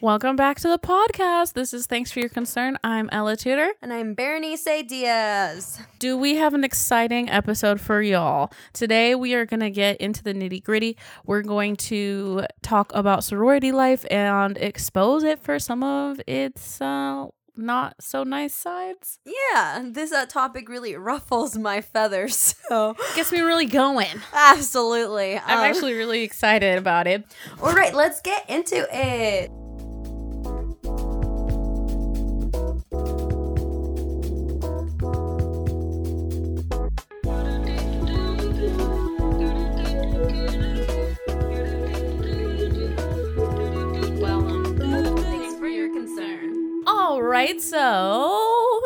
Welcome back to the podcast. This is Thanks for Your Concern. I'm Ella Tudor. And I'm Berenice Diaz. Do we have an exciting episode for y'all? Today we are going to get into the nitty gritty. We're going to talk about sorority life and expose it for some of its uh, not so nice sides. Yeah, this uh, topic really ruffles my feathers. So gets me really going. Absolutely. I'm um, actually really excited about it. All right, let's get into it. Right, so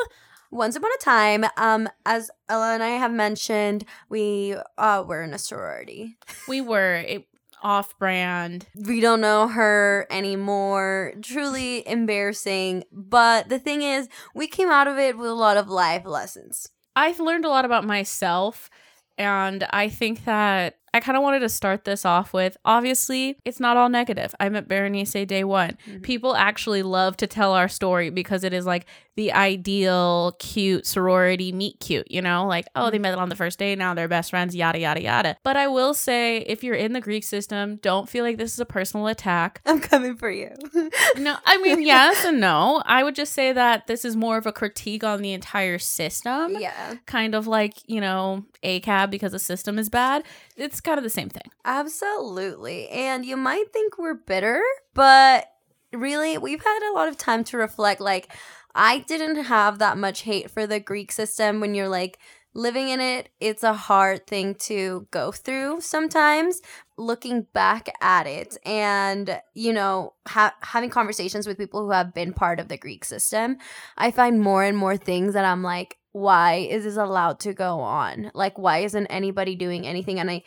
once upon a time, um, as Ella and I have mentioned, we uh were in a sorority. We were it, off brand. We don't know her anymore. Truly embarrassing. But the thing is, we came out of it with a lot of life lessons. I've learned a lot about myself. And I think that I kind of wanted to start this off with obviously, it's not all negative. I met Berenice day one. Mm-hmm. People actually love to tell our story because it is like the ideal cute sorority meet cute, you know, like, oh, they mm-hmm. met on the first day, now they're best friends, yada, yada, yada. But I will say, if you're in the Greek system, don't feel like this is a personal attack. I'm coming for you. no, I mean, yes and no. I would just say that this is more of a critique on the entire system. Yeah. Kind of like, you know, ACAB because the system is bad. It's kind of the same thing. Absolutely. And you might think we're bitter, but really, we've had a lot of time to reflect. Like, I didn't have that much hate for the Greek system when you're like living in it. It's a hard thing to go through sometimes. Looking back at it and, you know, ha- having conversations with people who have been part of the Greek system, I find more and more things that I'm like, why is this allowed to go on? Like, why isn't anybody doing anything? And I,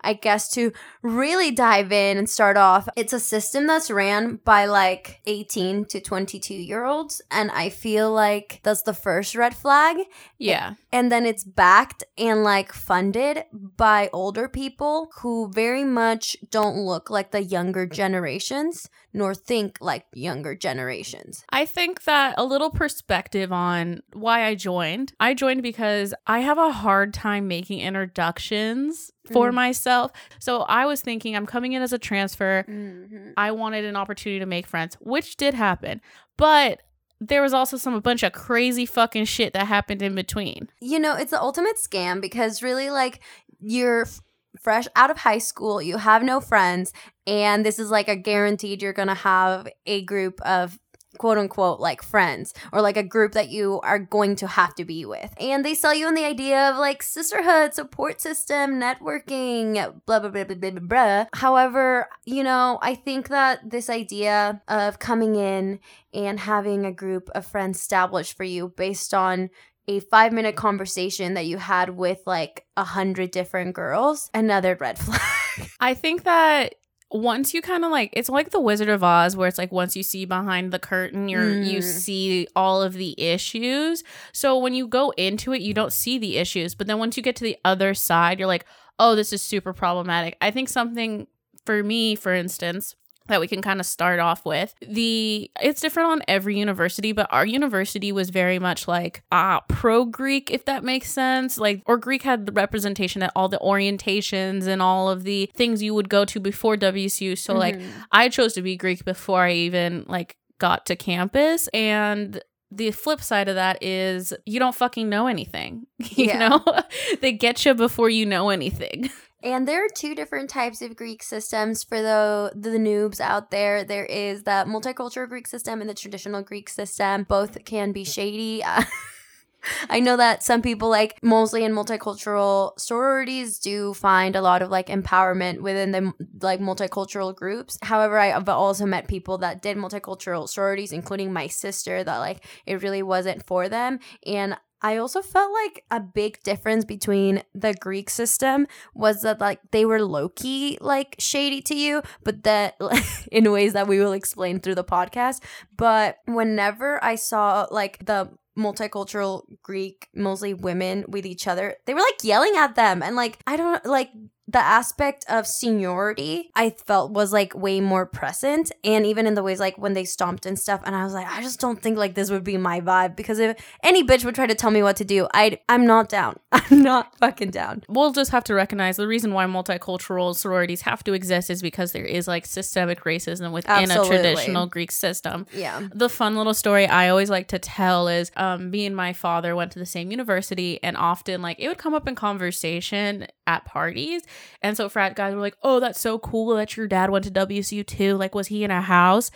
I guess to really dive in and start off, it's a system that's ran by like 18 to 22 year olds. And I feel like that's the first red flag. Yeah. And then it's backed and like funded by older people who very much don't look like the younger generations nor think like younger generations. I think that a little perspective on why I joined. I joined because I have a hard time making introductions for mm. myself. So I was thinking I'm coming in as a transfer. Mm-hmm. I wanted an opportunity to make friends, which did happen. But there was also some a bunch of crazy fucking shit that happened in between. You know, it's the ultimate scam because really like you're f- fresh out of high school, you have no friends, and this is like a guaranteed you're going to have a group of quote unquote like friends or like a group that you are going to have to be with. And they sell you on the idea of like sisterhood, support system, networking, blah, blah, blah, blah, blah, blah. However, you know, I think that this idea of coming in and having a group of friends established for you based on a five minute conversation that you had with like a hundred different girls, another red flag. I think that once you kind of like it's like the wizard of oz where it's like once you see behind the curtain you're mm. you see all of the issues so when you go into it you don't see the issues but then once you get to the other side you're like oh this is super problematic i think something for me for instance that we can kind of start off with. The it's different on every university, but our university was very much like ah pro Greek, if that makes sense. Like or Greek had the representation at all the orientations and all of the things you would go to before WSU. So mm-hmm. like I chose to be Greek before I even like got to campus and the flip side of that is you don't fucking know anything. You yeah. know? they get you before you know anything. And there are two different types of Greek systems for the the noobs out there. There is the multicultural Greek system and the traditional Greek system. Both can be shady. I know that some people like mostly in multicultural sororities do find a lot of like empowerment within the like multicultural groups. However, I've also met people that did multicultural sororities, including my sister, that like it really wasn't for them. And I also felt like a big difference between the Greek system was that like they were low key like shady to you, but that in ways that we will explain through the podcast. But whenever I saw like the multicultural Greek, mostly women with each other, they were like yelling at them and like I don't like the aspect of seniority I felt was like way more present. And even in the ways like when they stomped and stuff. And I was like, I just don't think like this would be my vibe because if any bitch would try to tell me what to do, I'd, I'm not down. I'm not fucking down. We'll just have to recognize the reason why multicultural sororities have to exist is because there is like systemic racism within Absolutely. a traditional Greek system. Yeah. The fun little story I always like to tell is um, me and my father went to the same university, and often like it would come up in conversation at parties. And so frat guys were like, "Oh, that's so cool that your dad went to WCU too. Like, was he in a house?"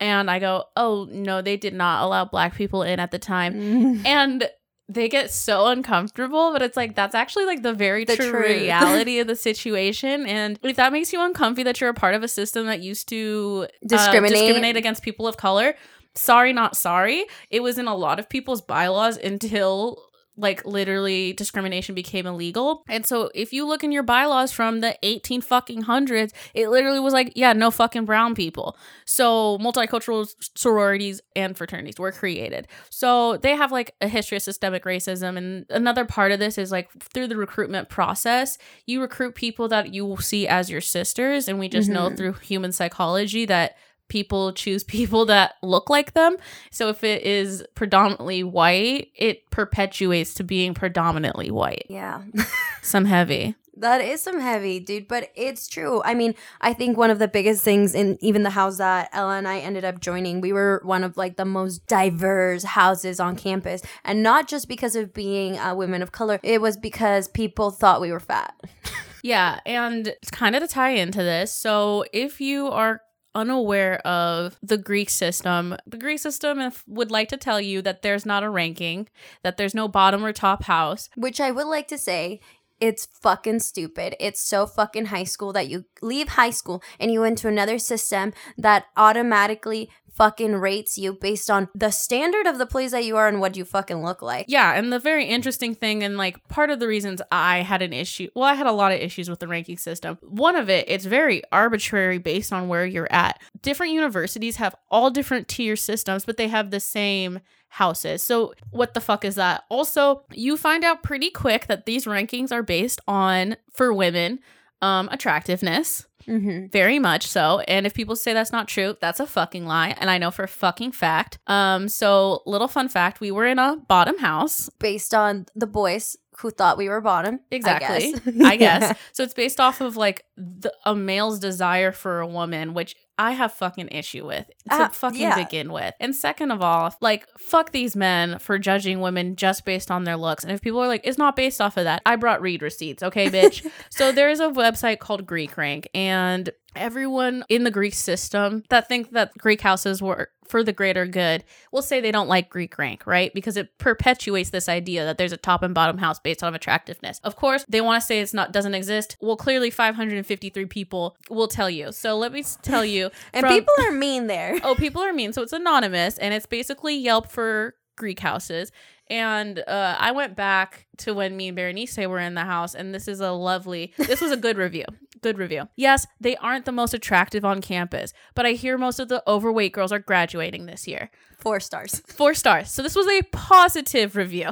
And I go, "Oh no, they did not allow black people in at the time." and they get so uncomfortable, but it's like that's actually like the very The true truth. reality of the situation. And if that makes you uncomfy that you're a part of a system that used to uh, Discriminate. discriminate against people of color, sorry, not sorry. It was in a lot of people's bylaws until like literally discrimination became illegal. And so if you look in your bylaws from the 18 fucking hundreds, it literally was like, yeah, no fucking brown people. So multicultural sororities and fraternities were created. So they have like a history of systemic racism. And another part of this is like through the recruitment process, you recruit people that you will see as your sisters. And we just know Mhm. through human psychology that people choose people that look like them. So if it is predominantly white, it perpetuates to being predominantly white. Yeah. Some heavy. That is some heavy, dude, but it's true. I mean, I think one of the biggest things in even the house that Ella and I ended up joining, we were one of like the most diverse houses on campus. And not just because of being uh, women of color, it was because people thought we were fat. Yeah, and it's kind of to tie into this, so if you are unaware of the Greek system, the Greek system if, would like to tell you that there's not a ranking, that there's no bottom or top house. Which I would like to say, it's fucking stupid. It's so fucking high school that you leave high school and you into another system that automatically fucking rates you based on the standard of the place that you are and what you fucking look like. Yeah, and the very interesting thing, and like part of the reasons I had an issue, well, I had a lot of issues with the ranking system. One of it, it's very arbitrary based on where you're at. Different universities have all different tier systems, but they have the same houses. So, what the fuck is that? Also, you find out pretty quick that these rankings are based on, for women, um, attractiveness. Mm-hmm. Very much so. And if people say that's not true, that's a fucking lie. And I know for a fucking fact. Um, so little fun fact, we were in a bottom house. Based on the boys who thought we were bottom. I Exactly. guess. I guess. So it's based off of like the, a male's desire for a woman, which I have fucking issue with to Uh, fucking yeah. begin with. And second of all, like fuck these men for judging women just based on their looks. And if people are like, it's not based off of that, I brought read receipts, okay, bitch. so there's a website called Greek Rank, and everyone in the Greek system that think that Greek houses were for the greater good will say they don't like Greek rank, right? Because it perpetuates this idea that there's a top and bottom house based on attractiveness. Of course, they want to say it's not doesn't exist. Well, clearly 553 people will tell you. So let me tell you. And from- people are mean there. oh, people are mean. So it's anonymous and it's basically Yelp for Greek houses. And uh, I went back to when me and Berenice were in the house, and this is a lovely, this was a good review. Good review. Yes, they aren't the most attractive on campus, but I hear most of the overweight girls are graduating this year. Four stars. Four stars. So this was a positive review.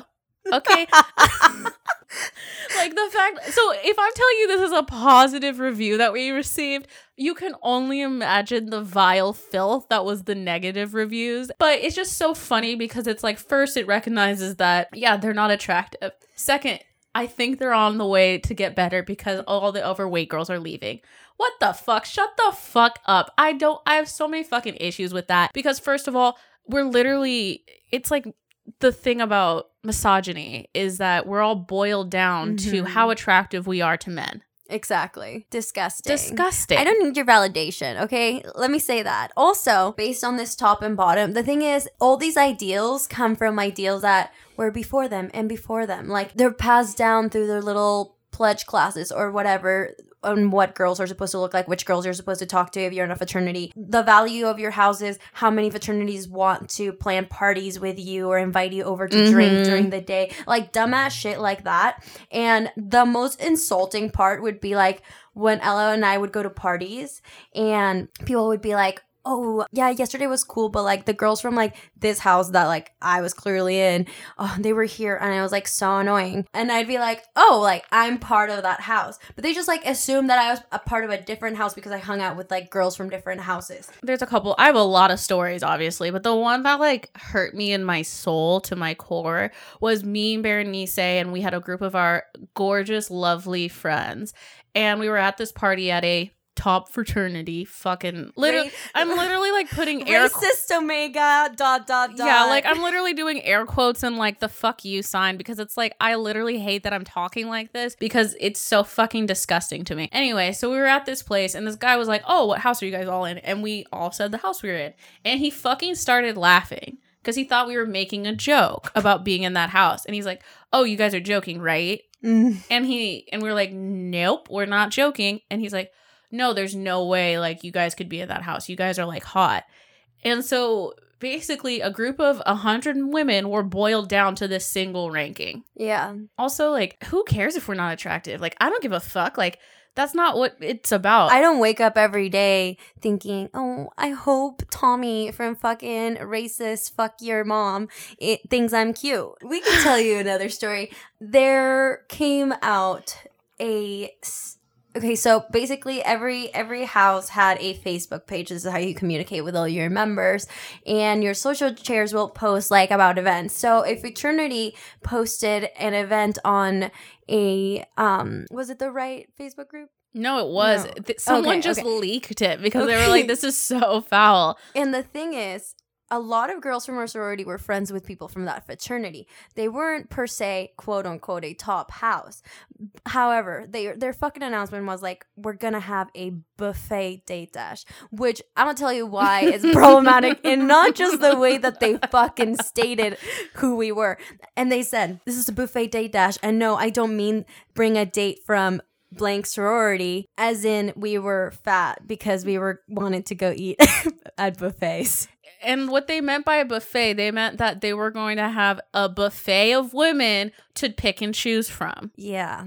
Okay. like the fact so if I'm telling you this is a positive review that we received, you can only imagine the vile filth that was the negative reviews. But it's just so funny because it's like first it recognizes that yeah, they're not attractive. Second, I think they're on the way to get better because all the overweight girls are leaving. What the fuck? Shut the fuck up. I don't I have so many fucking issues with that because first of all, we're literally it's like the thing about misogyny is that we're all boiled down to Mhm. how attractive we are to men. Exactly. Disgusting. Disgusting. I don't need your validation, okay? Let me say that. Also, based on this top and bottom, the thing is, all these ideals come from ideals that were before them and before them. Like, they're passed down through their little pledge classes or whatever on what girls are supposed to look like, which girls you're supposed to talk to if you're in a fraternity, the value of your houses, how many fraternities want to plan parties with you or invite you over to drink Mhm. during the day, like dumbass shit like that. And the most insulting part would be like when Ella and I would go to parties and people would be like, oh yeah yesterday was cool but like the girls from like this house that like i was clearly in oh they were here and i was like so annoying. And i'd be like oh like i'm part of that house. But they just like assumed that i was a part of a different house because i hung out with like girls from different houses. There's a couple. I have a lot of stories, obviously, but the one that like hurt me in my soul to my core was me and Berenice, and we had a group of our gorgeous, lovely friends, and we were at this party at a top fraternity. Fucking literally, Ra- I'm literally like putting air. qu- racist omega dot dot dot yeah, like I'm literally doing air quotes and like the fuck you sign because it's like I literally hate that I'm talking like this because it's so fucking disgusting to me. Anyway, so we were at this place and this guy was like, "Oh, what house are you guys all in?" And we all said the house we were in. And he fucking started laughing because he thought we were making a joke about being in that house. And he's like, "Oh, you guys are joking, right?" Mm. And he and we are like, "Nope, we're not joking." And he's like, "No, there's no way like you guys could be in that house. You guys are like hot." And so basically a group of a hundred women were boiled down to this single ranking. yeah Also, like, who cares if we're not attractive? Like, I don't give a fuck. Like, that's not what it's about. I don't wake up every day thinking, oh, I hope Tommy from fucking racist fuck your mom it thinks I'm cute. We can tell you another story. There came out a okay so basically every every house had a facebook page this is how you communicate with all your members and your social chairs will post like about events so a fraternity posted an event on a um was it the right facebook group no, it was. No. Someone Okay, just okay. leaked it because they were like, this is so foul. And the thing is, a lot of girls from our sorority were friends with people from that fraternity. They weren't per se, quote unquote, a top house. However, they, their fucking announcement was like, we're gonna have a buffet date dash, which I'm gonna tell you why it's problematic and not just the way that they fucking stated who we were. And they said, this is a buffet date dash. And no, I don't mean bring a date from blank sorority as in we were fat because we were wanted to go eat at buffets. And what they meant by a buffet, they meant that they were going to have a buffet of women to pick and choose from. yeah.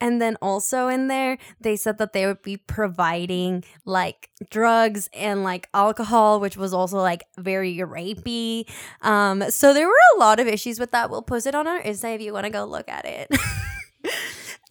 And then also in there they said that they would be providing like drugs and like alcohol which was also like very rapey. Um so there were a lot of issues with that. We'll post it on our insta if you want to go look at it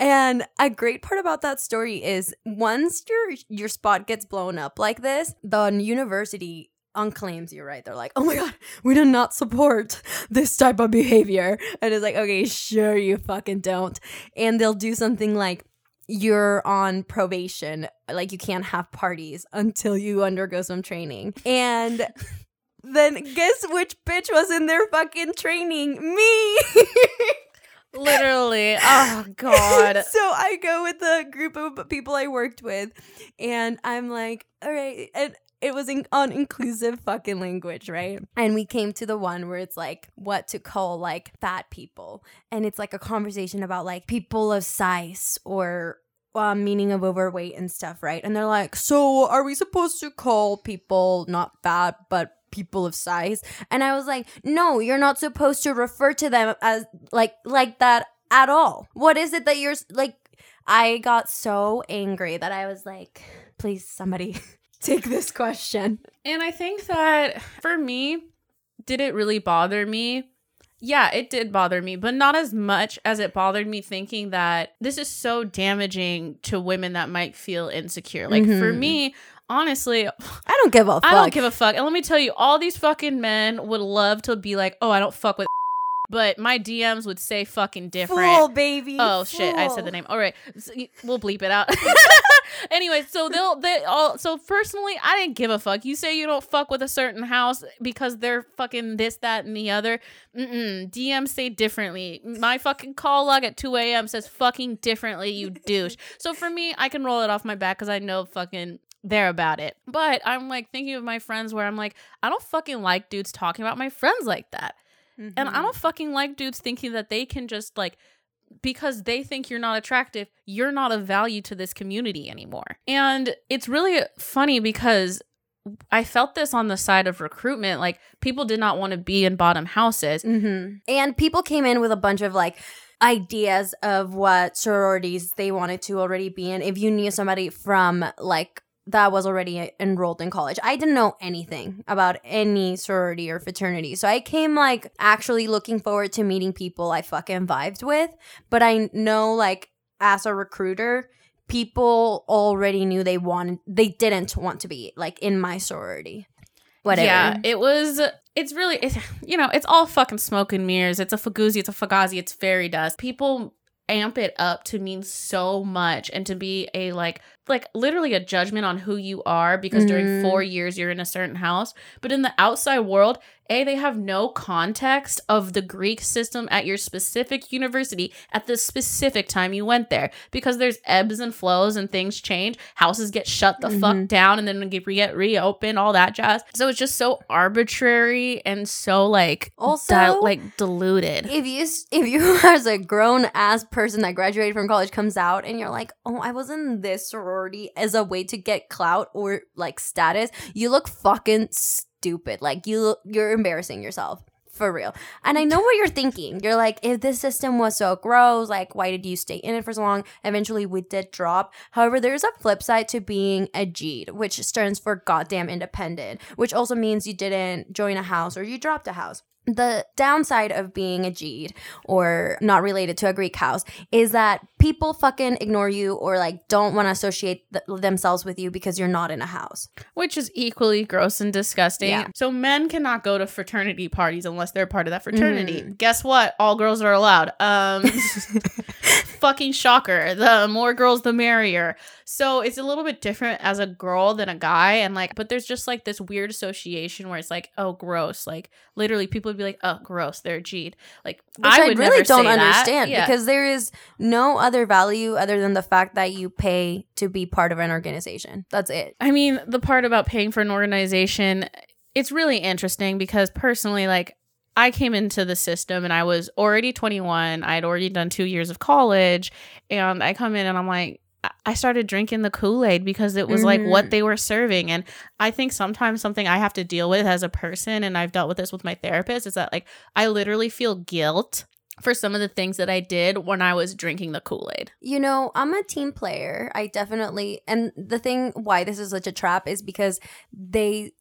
And a great part about that story is once your your spot gets blown up like this, the university unclaims you, right? They're like, oh my god, we do not support this type of behavior. And it's like, okay, sure you fucking don't. And they'll do something like you're on probation, like you can't have parties until you undergo some training. And then guess which bitch was in their fucking training? Me. Literally. Oh God. so I go with the group of people I worked with, and I'm like, all right, and it was in, on inclusive fucking language, right? And we came to the one where it's like what to call like fat people, and it's like a conversation about like people of size or um, meaning of overweight and stuff, right? And they're like, so are we supposed to call people not fat but people of size? And I was like, no, you're not supposed to refer to them as like like that at all. What is it that you're like? I got so angry that I was like, please, somebody take this question. And I think that for me, did it really bother me? Yeah, it did bother me, but not as much as it bothered me thinking that this is so damaging to women that might feel insecure. Like for Mhm. me, honestly, I don't give a fuck. I don't give a fuck. And let me tell you, all these fucking men would love to be like, oh, I don't fuck with, but my DMs would say fucking different. Fool, baby. Oh shit! I said the name. All right, So we'll bleep it out. anyway, so they'll they all. So personally, I didn't give a fuck. You say you don't fuck with a certain house because they're fucking this, that, and the other. Mm-mm. DMs say differently. My fucking call log at two a.m. says fucking differently. You douche. So for me, I can roll it off my back because I know fucking they're about it. But I'm like thinking of my friends where I'm like, I don't fucking like dudes talking about my friends like that. And Mm-hmm. I don't fucking like dudes thinking that they can just like because they think you're not attractive, you're not of value to this community anymore. And it's really funny because I felt this on the side of recruitment. Like people did not want to be in bottom houses. Mm-hmm. And people came in with a bunch of like ideas of what sororities they wanted to already be in. If you knew somebody from like that was already enrolled in college. I didn't know anything about any sorority or fraternity. So I came like actually looking forward to meeting people I fucking vibed with. But I know like as a recruiter, people already knew they wanted they didn't want to be like in my sorority. Whatever. Yeah, it was. It's really, it's, you know, it's all fucking smoke and mirrors. It's a Fugazi, it's a Fugazi, it's fairy dust. People amp it up to mean so much and to be a like like literally a judgment on who you are because during Mhm. 4 years you're in a certain house. But in the outside world a they have no context of the greek system at your specific university at the specific time you went there. Because there's ebbs and flows and things change. Houses get shut the fuck Mhm. down and then get, re- get reopened all that jazz. So it's just so arbitrary and so like Also- dil- like diluted. if you if you as a grown ass person that graduated from college comes out and you're like oh i was in this sorority as a way to get clout or like status. You look fucking stupid. Like you you're embarrassing yourself. For real. And i know what you're thinking. You're like if this system was so gross like why did you stay in it for so long? Eventually we did drop. However there's a flip side to being a GED, which stands for goddamn independent which also means you didn't join a house or you dropped a house the downside of being a Gede or not related to a Greek house is that people fucking ignore you or like don't want to associate th- themselves with you because you're not in a house. which is equally gross and disgusting. Yeah. So men cannot go to fraternity parties unless they're part of that fraternity. Guess what? All girls are allowed. Um fucking shocker. The more girls the merrier. So it's a little bit different as a girl than a guy and like but there's just like this weird association where it's like, oh gross. Like literally people would be like, oh gross, they're G'd. Like Which I, would really never don't say that. understand Yeah. because there is no other value other than the fact that you pay to be part of an organization. That's it. I mean, the part about paying for an organization, it's really interesting because personally, like, I came into the system and I was already 21. I had already done two years of college. And I come in and I'm like, I- started drinking the Kool Aid because it was like Mhm. what they were serving. And I think sometimes something I have to deal with as a person, and I've dealt with this with my therapist, is that like I literally feel guilt for some of the things that I did when I was drinking the Kool Aid. You know, I'm a team player. I definitely, and the thing why this is such a trap is because they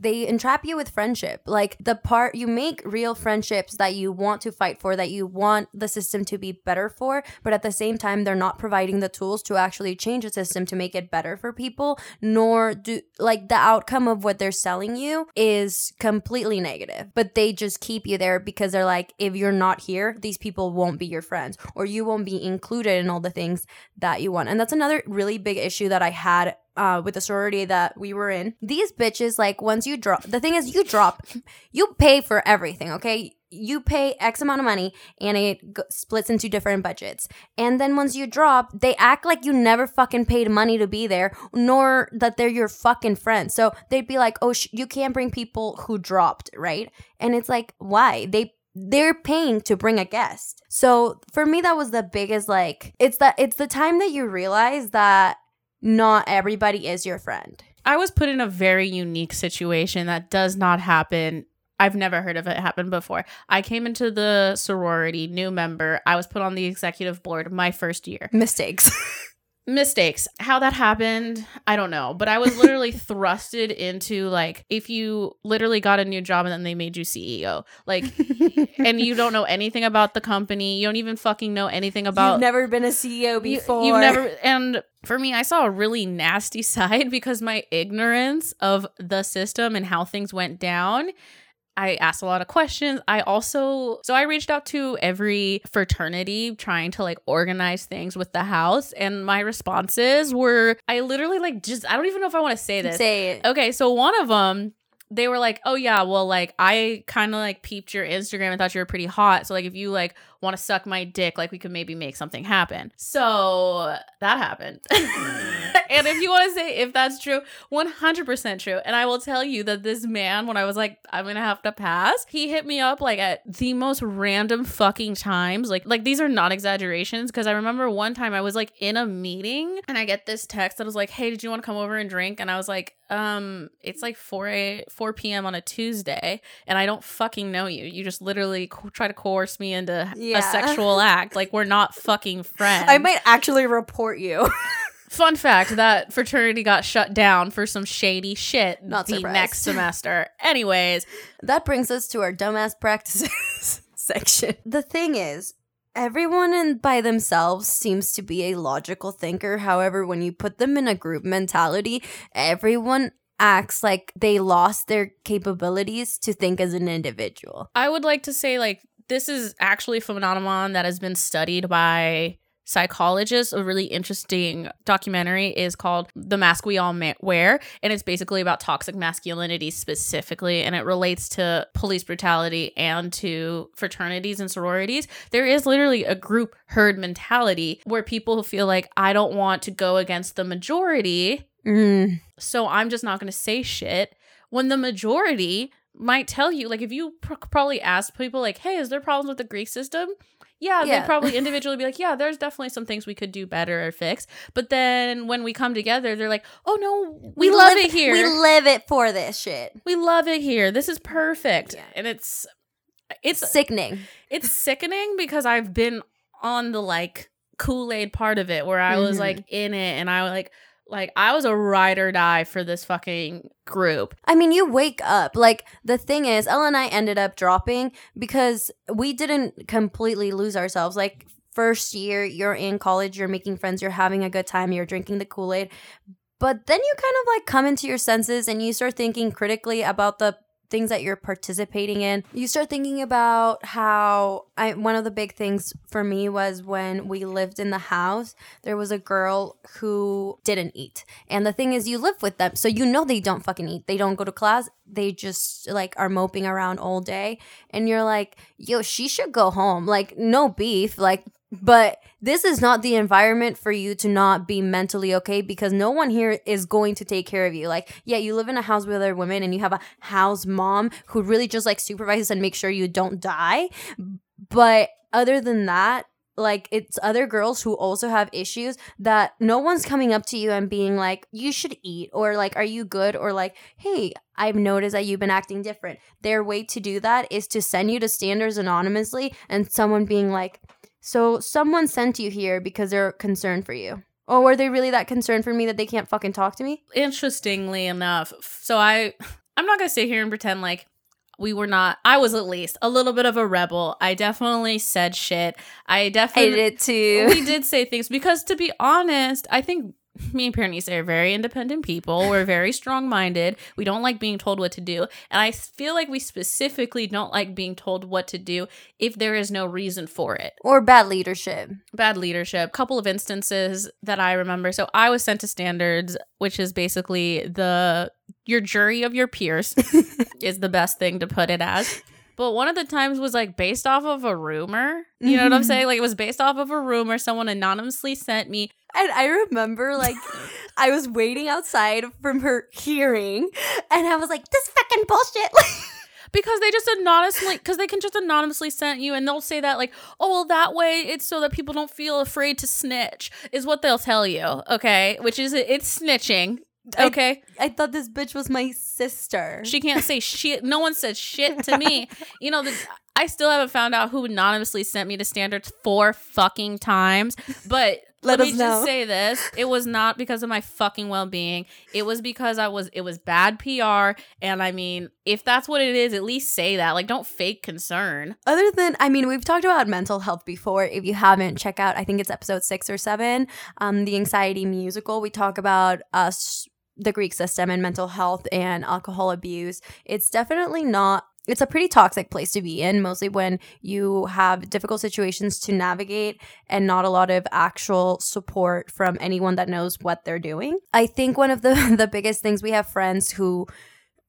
they entrap you with friendship. Like the part you make real friendships that you want to fight for, that you want the system to be better for, but at the same time they're not providing the tools to actually change the system to make it better for people, nor do like the outcome of what they're selling you is completely negative. But they just keep you there because they're like if you're not here, these people won't be your friends or you won't be included in all the things that you want. And that's another really big issue that I had uh, with the sorority that we were in. These bitches, like, once you drop, the thing is, you drop, you pay for everything, okay? You pay X amount of money and it g- splits into different budgets. And then once you drop, they act like you never fucking paid money to be there, nor that they're your fucking friends. So they'd be like, oh, sh- you can't bring people who dropped, right? And it's like, why? They they're paying to bring a guest. So for me that was the biggest like it's the it's the time that you realize that not everybody is your friend. I was put in a very unique situation that does not happen. I've never heard of it happen before. I came into the sorority, new member. I was put on the executive board my first year. Mistakes. Mistakes. How that happened, I don't know. But I was literally thrusted into like if you literally got a new job and then they made you CEO. Like and you don't know anything about the company. You don't even fucking know anything about You've never been a CEO you- before. You've never, and for me, I saw a really nasty side because my ignorance of the system and how things went down. I asked a lot of questions. I also, so I reached out to every fraternity trying to like organize things with the house. And my responses were, I literally like just, I don't even know if I want to say this. say it. Okay, so one of them, they were like, "Oh yeah, well, like I kind of like peeped your Instagram and thought you were pretty hot. So like, if you like want to suck my dick, like we could maybe make something happen." So that happened. and if you want to say if that's true, one hundred percent true. And I will tell you that this man, when I was like, I'm gonna have to pass, he hit me up like at the most random fucking times. Like, like these are not exaggerations because I remember one time I was like in a meeting and I get this text that was like, "Hey, did you want to come over and drink?" And I was like, um, it's like 4 a 4 p.m. on a Tuesday, and I don't fucking know you. You just literally co- try to coerce me into. A sexual act. Like we're not fucking friends. I might actually report you. Fun fact that fraternity got shut down for some shady shit Not the surprised. next semester. Anyways, That brings us to our dumbass practices section. The thing is, everyone in by themselves seems to be a logical thinker. However, when you put them in a group mentality, everyone acts like they lost their capabilities to think as an individual. I would like to say like this is actually a phenomenon that has been studied by psychologists. A really interesting documentary is called The Mask We All Wear, and it's basically about toxic masculinity specifically, and it relates to police brutality and to fraternities and sororities. There is literally a group herd mentality where people feel like I don't want to go against the majority, Mm. so I'm just not going to say shit. When the majority might tell you, like, if you pr- probably ask people, like, hey, is there problems with the Greek system? Yeah, Yeah. they'd probably individually be like, yeah, there's definitely some things we could do better or fix. But then when we come together, they're like, oh no, we, love live- it here. We live it for this shit. we love it here. This is perfect. Yeah. And it's, it's, Sickening. it's sickening because I've been on the like Kool Aid part of it where I was Mhm. like in it and I like, like I was a ride or die for this fucking group. I mean, you wake up. Like, the thing is, Ella and I ended up dropping because we didn't completely lose ourselves. Like, first year, you're in college, you're making friends, you're having a good time, you're drinking the Kool Aid. But then you kind of like come into your senses and you start thinking critically about the things that you're participating in. You start thinking about how I one of the big things for me was when we lived in the house, there was a girl who didn't eat. And the thing is you live with them, so you know they don't fucking eat. They don't go to class. They just like are moping around all day and you're like, "Yo, she should go home." Like no beef, like but this is not the environment for you to not be mentally okay because no one here is going to take care of you. Like, yeah, you live in a house with other women and you have a house mom who really just like supervises and makes sure you don't die. But other than that, like it's other girls who also have issues that no one's coming up to you and being like, you should eat, or like, are you good? Or like, hey, I've noticed that you've been acting different. Their way to do that is to send you to standards anonymously and someone being like, so someone sent you here because they're concerned for you. Or are they really that concerned for me that they can't fucking talk to me? Interestingly enough, so I I'm not gonna sit here and pretend like we were not I was at least a little bit of a rebel. I definitely said shit. I I definitely did it too. we did say things because to be honest, I think me and Berenice are very independent people. We're very strong minded. We don't like being told what to do. And I feel like we specifically don't like being told what to do if there is no reason for it. or bad leadership. Bad leadership. Couple of instances that I remember. So I was sent to standards, which is basically the your jury of your peers is the best thing to put it as. But one of the times was like based off of a rumor. You know what I'm Mhm. saying? Like it was based off of a rumor. Someone anonymously sent me And I remember, like, I was waiting outside from her hearing, and I was like, "This fucking bullshit." because they just anonymously because they can just anonymously send you and they'll say that like oh well that way it's so that people don't feel afraid to snitch is what they'll tell you okay which is it's snitching okay I thought this bitch was my sister. she can't say shit no one said shit to me you know the, i still haven't found out who anonymously sent me to standards four fucking times but Let let, me us just say this it was not because of my fucking well-being it was because i was it was bad pr and i mean if that's what it is at least say that like don't fake concern Other than, I mean, we've talked about mental health before. If you haven't, check out, I think it's episode six or seven, um, the anxiety musical. We talk about us, the Greek system, and mental health and alcohol abuse. It's definitely not. It's a pretty toxic place to be in, mostly when you have difficult situations to navigate and not a lot of actual support from anyone that knows what they're doing. I think one of the the biggest things we have friends who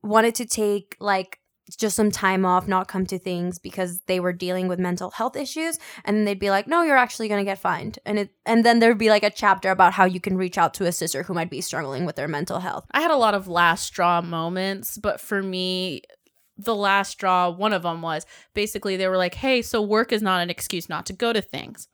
wanted to take like just some time off, not come to things because they were dealing with mental health issues, and they'd be like, "No, you're actually gonna get fined," and it, and then there'd be like a chapter about how you can reach out to a sister who might be struggling with their mental health. I had a lot of last straw moments, but for me, the last straw, one of them was basically they were like, hey, so work is not an excuse not to go to things.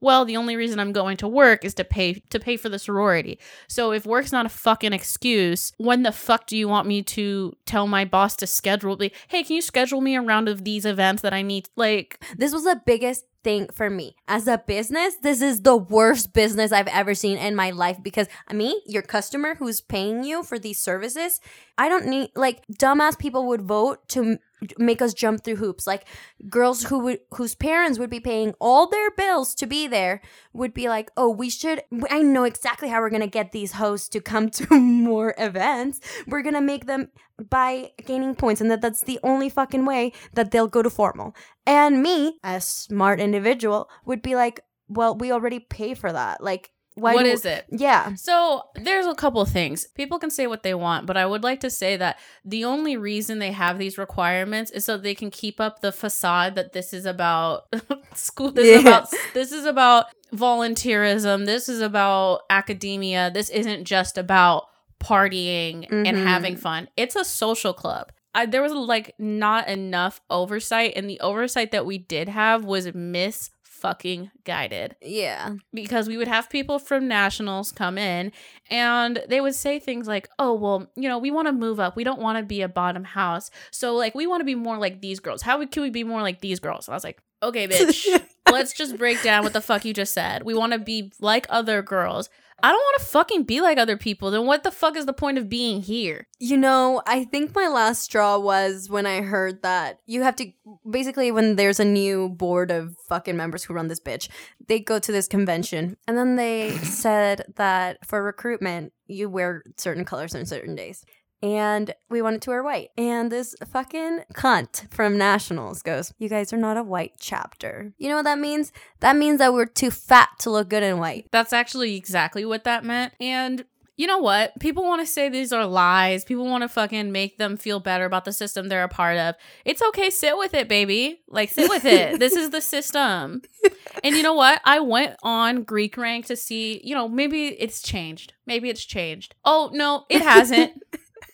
Well, the only reason I'm going to work is to pay to pay for the sorority. So if work's not a fucking excuse, when the fuck do you want me to tell my boss to schedule me? Hey, can you schedule me a round of these events that I need? Like, This was the biggest thing for me. As a business, this is the worst business I've ever seen in my life because me, your customer who's paying you for these services, I don't need like dumbass people would vote to make us jump through hoops. Like girls who would whose parents would be paying all their bills to be there would be like oh we should i know exactly how we're gonna get these hosts to come to more events. We're gonna make them by gaining points and that that's the only fucking way that they'll go to formal. And me a smart individual would be like well we already pay for that. Like why what do, is it? Yeah. So there's a couple things. People can say what they want, but I would like to say that the only reason they have these requirements is so they can keep up the facade that this is about school. This yes. is about this is about volunteerism. This is about academia. This isn't just about partying mm-hmm. and having fun. It's a social club. I, there was like not enough oversight, and the oversight that we did have was miss fucking guided. Yeah. Because we would have people from nationals come in and they would say things like, oh, well, you know, we want to move up. We don't want to be a bottom house. So, like, we want to be more like these girls. How can we be more like these girls? And I was like, okay, bitch, let's just break down what the fuck you just said. We want to be like other girls. I don't want to fucking be like other people. Then what the fuck is the point of being here? You know, I think my last straw was when I heard that you have to basically when there's a new board of fucking members who run this bitch, they go to this convention and then they said that for recruitment you wear certain colors on certain days and we wanted to wear white. And this fucking cunt from Nationals goes, You guys are not a white chapter. You know what that means? That means that we're too fat to look good in white. That's actually exactly what that meant. And you know what? People want to say these are lies. People want to fucking make them feel better about the system they're a part of. It's okay. Sit with it, baby. Like, sit with it. this is the system. And you know what? I went on Greek Rank to see, you know, maybe it's changed. Maybe it's changed. Oh, no, it hasn't.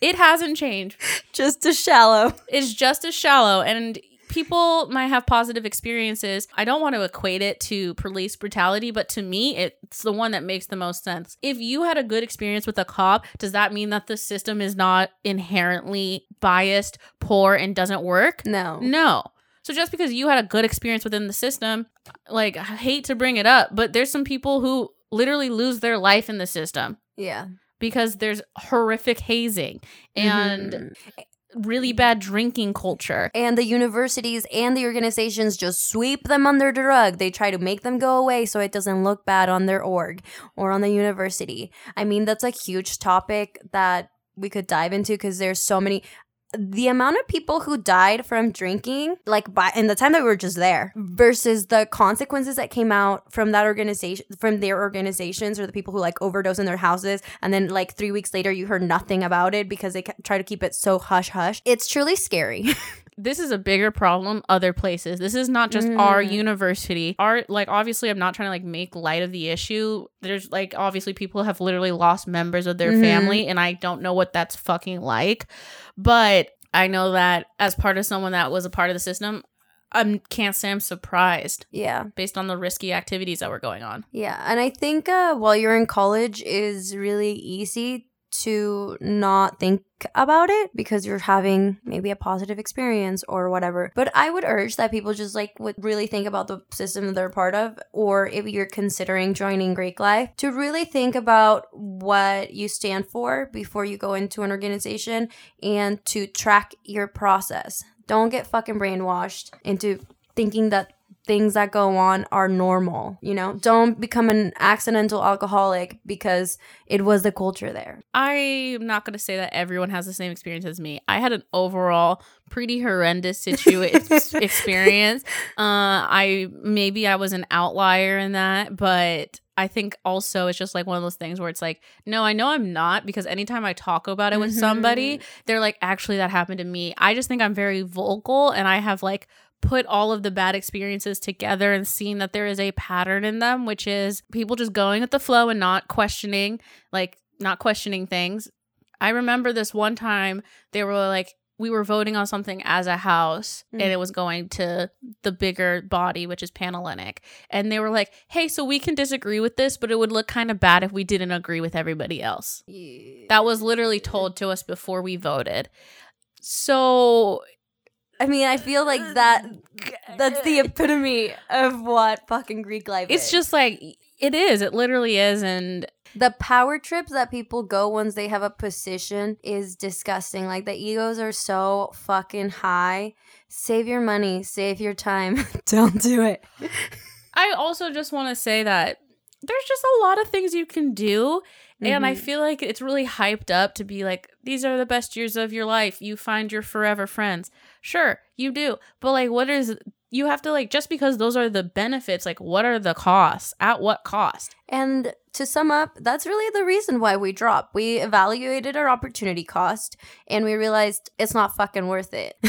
It hasn't changed. Just as shallow. It's just as shallow. And people might have positive experiences. I don't want to equate it to police brutality, but to me, it's the one that makes the most sense. If you had a good experience with a cop, does that mean that the system is not inherently biased, poor, and doesn't work? No. No. So just because you had a good experience within the system, like I hate to bring it up, but there's some people who literally lose their life in the system. Yeah because there's horrific hazing and mm-hmm. really bad drinking culture. And the universities and the organizations just sweep them under the rug. They try to make them go away so it doesn't look bad on their org or on the university. I mean, that's a huge topic that we could dive into because there's so many the amount of people who died from drinking, like by in the time that we were just there, versus the consequences that came out from that organization, from their organizations, or the people who like overdose in their houses, and then like three weeks later you heard nothing about it because they try to keep it so hush hush. It's truly scary. this is a bigger problem other places. This is not just mm. our university. Our like obviously I'm not trying to like make light of the issue. There's like obviously people have literally lost members of their mm-hmm. family and I don't know what that's fucking like. But I know that as part of someone that was a part of the system, I can't say I'm surprised. Yeah. Based on the risky activities that were going on. Yeah. And I think uh, while you're in college is really easy to not think about it because you're having maybe a positive experience or whatever. But I would urge that people just like would really think about the system they're part of, or if you're considering joining Greek Life, to really think about what you stand for before you go into an organization and to track your process. Don't get fucking brainwashed into thinking that things that go on are normal. You know, don't become an accidental alcoholic because it was the culture there. I'm not going to say that everyone has the same experience as me. I had an overall pretty horrendous situation experience. Uh, I maybe I was an outlier in that, but I think also it's just like one of those things where it's like, no, I know I'm not because anytime I talk about it with mm-hmm. somebody, they're like, actually, that happened to me. I just think I'm very vocal and I have like put all of the bad experiences together and seeing that there is a pattern in them, which is people just going with the flow and not questioning, like not questioning things. I remember this one time they were like, we were voting on something as a house mm. and it was going to the bigger body which is panhellenic and they were like hey so we can disagree with this but it would look kind of bad if we didn't agree with everybody else yeah. that was literally told to us before we voted so I mean, I feel like that That's the epitome of what fucking Greek life It's is. just like it is. It literally is, and the power trips that people go once they have a position is disgusting. Like the egos are so fucking high. Save your money, save your time. Don't do it. I also just want to say that there's just a lot of things you can do. And I Mhm. feel like it's really hyped up to be like, these are the best years of your life. You find your forever friends. Sure, you do. But like, what is, you have to like, just because those are the benefits, like, what are the costs? At what cost? And to sum up, that's really the reason why we dropped. We evaluated our opportunity cost and we realized it's not fucking worth it.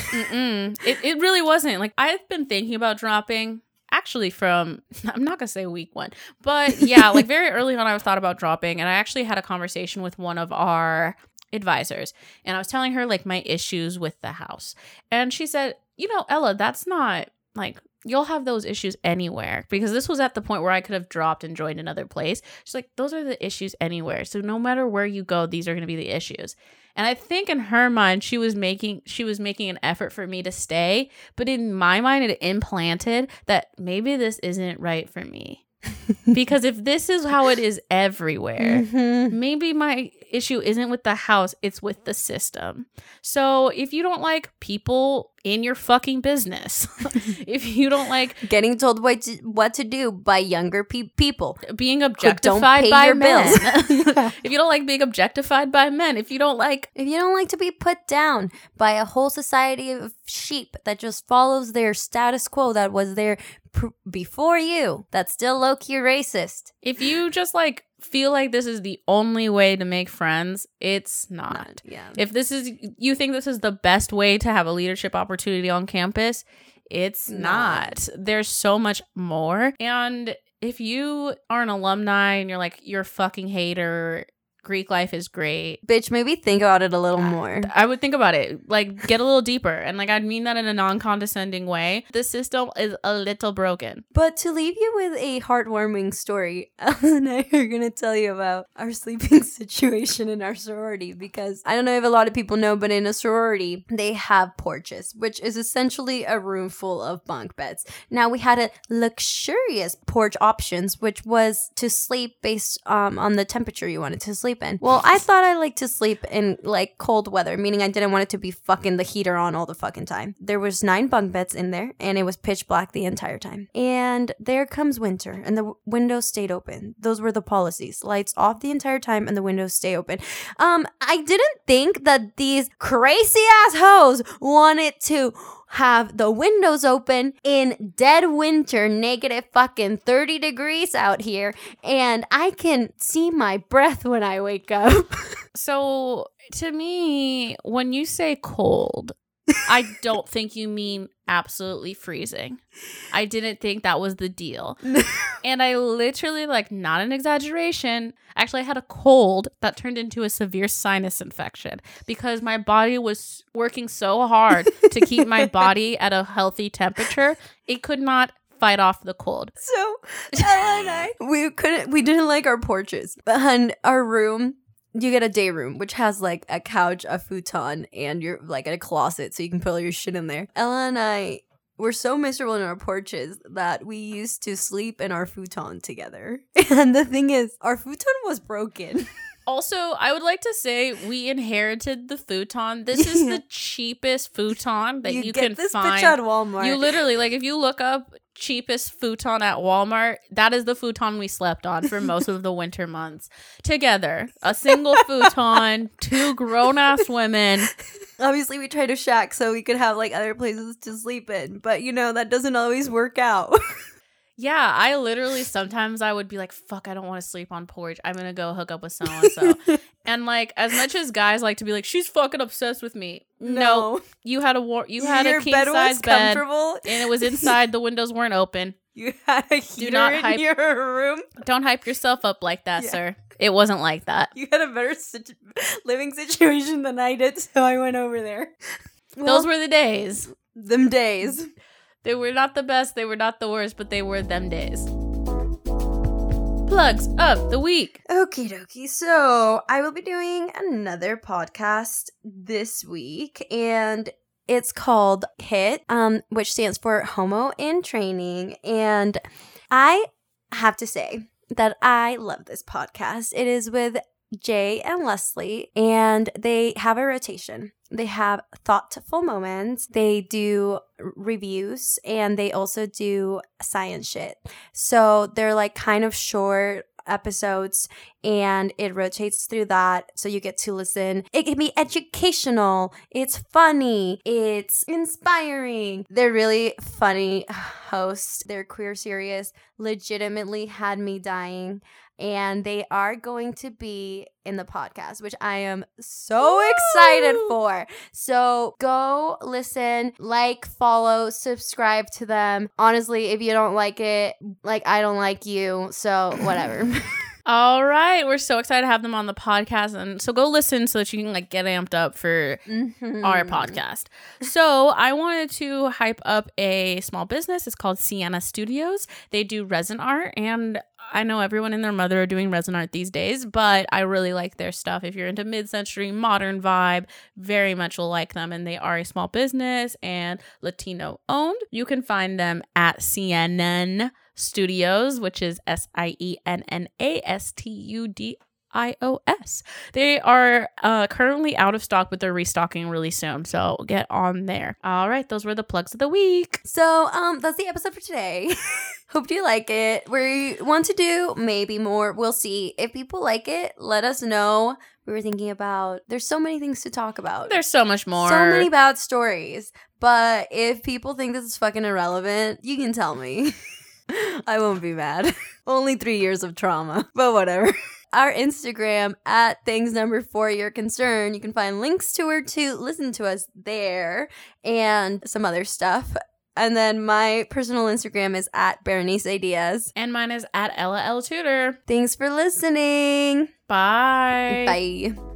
It, it really wasn't. Like, I've been thinking about dropping actually from, I'm not going to say week one, but yeah, like very early on, I thought about dropping. And I actually had a conversation with one of our advisors and I was telling her like my issues with the house. And she said, you know, Ella, that's not like, You'll have those issues anywhere because this was at the point where I could have dropped and joined another place. She's like, those are the issues anywhere. So no matter where you go, these are going to be the issues. And I think in her mind, she was making she was making an effort for me to stay, but in my mind, it implanted that maybe this isn't right for me. because if this is how it is everywhere, Mhm. maybe my issue isn't with the house, it's with the system. So if you don't like people in your fucking business, if you don't like Getting told what to, what to do by younger pe- people. being don't objectified pay by your men, bills. if you don't like being objectified by men, if you don't like If you don't like to be put down by a whole society of sheep that just follows their status quo that was there pr- before you, that's still low key racist. if you just like feel like this is the only way to make friends, it's not. yeah. If this is you think this is the best way to have a leadership opportunity on campus, it's Not. not. There's so much more. And if you are an alumni and you're like you're a fucking hater, Greek life is great. Bitch, maybe think about it a little more. I would think about it, like get a little deeper, and like I'd mean that in a non-condescending way. The system is a little broken. But to leave you with a heartwarming story, Ellen and I are going to tell you about our sleeping situation in our sorority because I don't know if a lot of people know, but in a sorority, they have porches, which is essentially a room full of bunk beds. Now, we had a luxurious porch options, which was to sleep based um, on the temperature you wanted to sleep in. Well, I thought I liked to sleep in like cold weather, meaning I didn't want it to be fucking the heater on all the fucking time. There was nine bunk beds in there, and it was pitch black the entire time. And there comes winter, and the w- windows stayed open. Those were the policies: lights off the entire time, and the windows stay open. Um, I didn't think that these crazy ass hoes wanted to have the windows open in dead winter, negative fucking 30 degrees out here, and I can see my breath when I wake up. So to me, when you say cold, I don't think you mean absolutely freezing. I didn't think that was the deal. and I literally, like, not an exaggeration, actually, I had a cold that turned into a severe sinus infection because my body was working so hard to keep my body at a healthy temperature. It could not fight off the cold. So Ella and I, we couldn't, we didn't like our porches, and our room. You get a day room, which has like a couch, a futon, and you're like a closet, so you can put all your shit in there. Ella and I were so miserable in our porches that we used to sleep in our futon together. And the thing is, our futon was broken. Also, I would like to say we inherited the futon. This is the cheapest futon that you, get can this find. bitch at Walmart. You literally like if you look up cheapest futon at Walmart, that is the futon we slept on for most of the winter months together. A single futon, two grown ass women. Obviously, we tried to shack so we could have like other places to sleep in, but you know that doesn't always work out. Yeah, I literally sometimes I would be like, "Fuck, I don't want to sleep on porch. I'm gonna go hook up with so and so." And like, as much as guys like to be like, "She's fucking obsessed with me," no, you had a war. You had Your a king bed size bed, and it was inside. the windows weren't open. You had a heater not in hype- your room. Don't hype yourself up like that, Yeah. sir. It wasn't like that. You had a better situ- living situation than I did, so I went over there. Those were the days. them days. They were not the best, they were not the worst, but they were them days. Plugs of the week. Okie dokie. So I will be doing another podcast this week, and It's called HIT, um, which stands for Homo in Training. And I have to say that I love this podcast. It is with Jay and Leslie, and they have a rotation. They have thoughtful moments, they do reviews, and they also do science shit. So they're like kind of short episodes and it rotates through that so you get to listen. It can be educational, it's funny, it's inspiring. They're really funny hosts they're queer serious legitimately had me dying and they are going to be in the podcast, which I am so Woo! excited for. So go listen, like, follow, subscribe to them. Honestly, if you don't like it, like I don't like you, so whatever. All right, we're so excited to have them on the podcast, and so go listen so that you can like get amped up for mm-hmm. our podcast. So I wanted to hype up a small business. It's called Sienna Studios. They do resin art, and I know everyone and their mother are doing resin art these days, but I really like their stuff. If you're into mid-century modern vibe, very much will like them, and they are a small business and Latino owned. You can find them at Sienna Studios, which is S I E N N A S T U D I O S. They are uh, currently out of stock, but they're restocking really soon. So get on there. All right, those were the plugs of the week. So um, that's the episode for today. Hope you like it. We want to do maybe more. We'll see. If people like it, let us know. We were thinking about there's so many things to talk about. There's so much more. So many bad stories. But if people think this is fucking irrelevant, you can tell me. I won't be mad. Only three years of trauma, but whatever. Our Instagram at things number four your concern. You can find links to her to listen to us there and some other stuff. And then my personal Instagram is at Berenice Diaz. And mine is at Ella L Tutor. Thanks for listening. Bye. Bye.